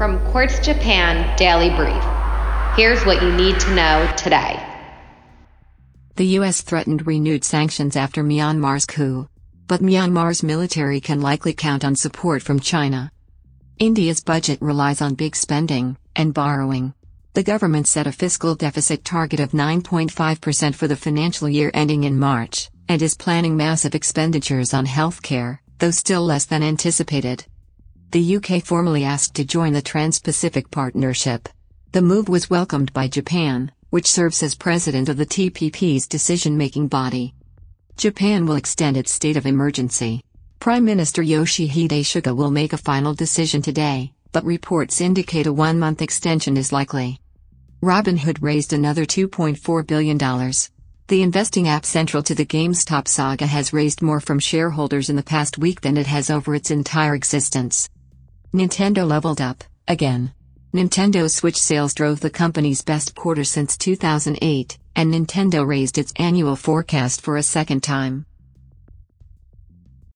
From Quartz Japan Daily Brief. Here's what you need to know today. The U.S. threatened renewed sanctions after Myanmar's coup. But Myanmar's military can likely count on support from China. India's budget relies on big spending and borrowing. The government set a fiscal deficit target of 9.5% for the financial year ending in March, and is planning massive expenditures on healthcare, though still less than anticipated. The UK formally asked to join the Trans Pacific Partnership. The move was welcomed by Japan, which serves as president of the TPP's decision making body. Japan will extend its state of emergency. Prime Minister Yoshihide Suga will make a final decision today, but reports indicate a one month extension is likely. Robinhood raised another $2.4 billion. The investing app central to the GameStop saga has raised more from shareholders in the past week than it has over its entire existence. Nintendo leveled up, again. Nintendo Switch sales drove the company's best quarter since 2008, and Nintendo raised its annual forecast for a second time.